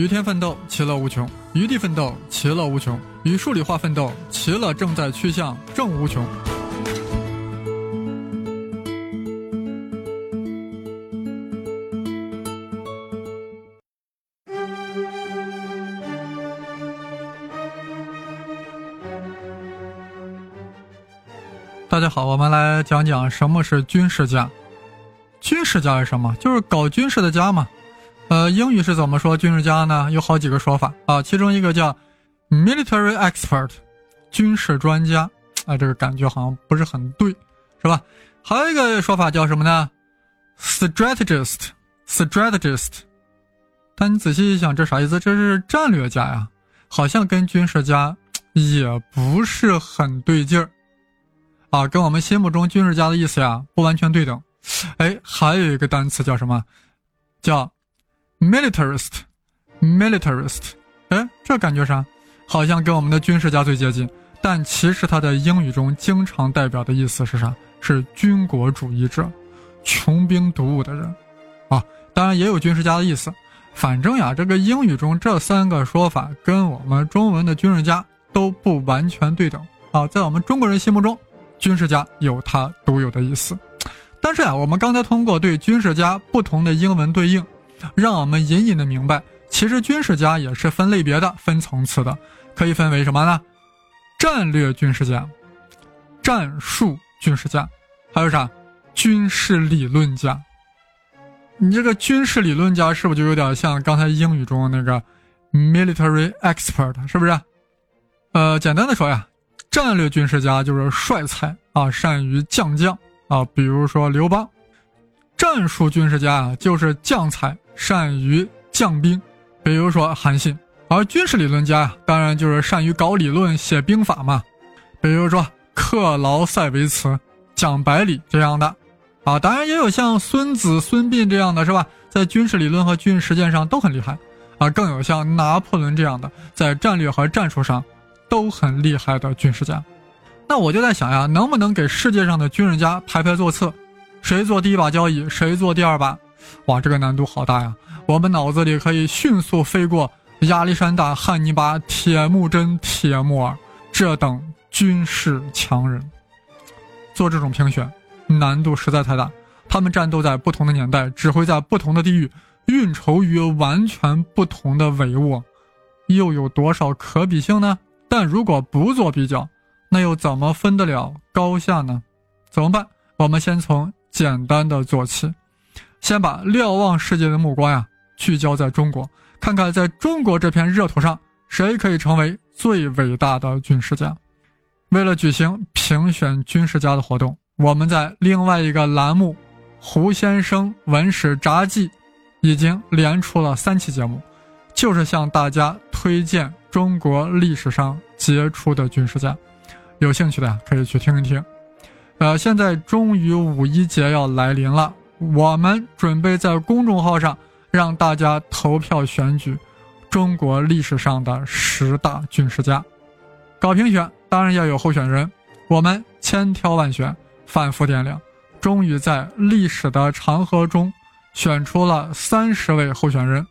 与天奋斗，其乐无穷；与地奋斗，其乐无穷；与数理化奋斗，其乐正在趋向正无穷。大家好，我们来讲讲什么是军事家。军事家是什么？就是搞军事的家嘛。呃，英语是怎么说军事家呢？有好几个说法啊，其中一个叫 military expert，军事专家。啊，这个感觉好像不是很对，是吧？还有一个说法叫什么呢？strategist，strategist。但你仔细一想，这啥意思？这是战略家呀，好像跟军事家也不是很对劲儿。啊，跟我们心目中军事家的意思呀不完全对等。哎，还有一个单词叫什么？叫 militarist，militarist。哎，这感觉啥？好像跟我们的军事家最接近。但其实它在英语中经常代表的意思是啥？是军国主义者，穷兵黩武的人。啊，当然也有军事家的意思。反正呀，这个英语中这三个说法跟我们中文的军事家都不完全对等。啊，在我们中国人心目中。军事家有它独有的意思，但是啊，我们刚才通过对军事家不同的英文对应，让我们隐隐的明白，其实军事家也是分类别的、分层次的，可以分为什么呢？战略军事家、战术军事家，还有啥？军事理论家。你这个军事理论家是不是就有点像刚才英语中那个 military expert？是不是？呃，简单的说呀。战略军事家就是帅才啊，善于将将啊，比如说刘邦；战术军事家啊，就是将才，善于将兵，比如说韩信；而军事理论家呀，当然就是善于搞理论、写兵法嘛，比如说克劳塞维茨、讲百里这样的啊。当然也有像孙子、孙膑这样的是吧，在军事理论和军事实践上都很厉害啊。更有像拿破仑这样的，在战略和战术上。都很厉害的军事家，那我就在想呀，能不能给世界上的军事家排排座次，谁做第一把交椅，谁做第二把？哇，这个难度好大呀！我们脑子里可以迅速飞过亚历山大、汉尼拔、铁木真、铁木儿这等军事强人，做这种评选难度实在太大。他们战斗在不同的年代，指挥在不同的地域，运筹于完全不同的帷幄，又有多少可比性呢？但如果不做比较，那又怎么分得了高下呢？怎么办？我们先从简单的做起，先把瞭望世界的目光呀聚焦在中国，看看在中国这片热土上，谁可以成为最伟大的军事家。为了举行评选军事家的活动，我们在另外一个栏目《胡先生文史札记》已经连出了三期节目，就是向大家推荐。中国历史上杰出的军事家，有兴趣的呀可以去听一听。呃，现在终于五一节要来临了，我们准备在公众号上让大家投票选举中国历史上的十大军事家。搞评选当然要有候选人，我们千挑万选，反复掂量，终于在历史的长河中选出了三十位候选人。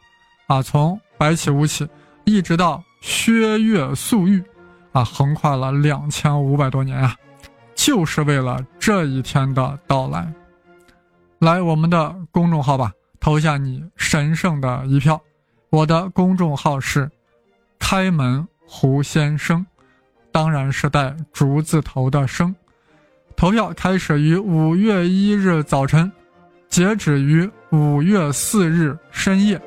啊，从白起、吴起，一直到。薛岳粟裕，啊，横跨了两千五百多年啊，就是为了这一天的到来。来我们的公众号吧，投下你神圣的一票。我的公众号是“开门胡先生”，当然是带竹字头的“生”。投票开始于五月一日早晨，截止于五月四日深夜。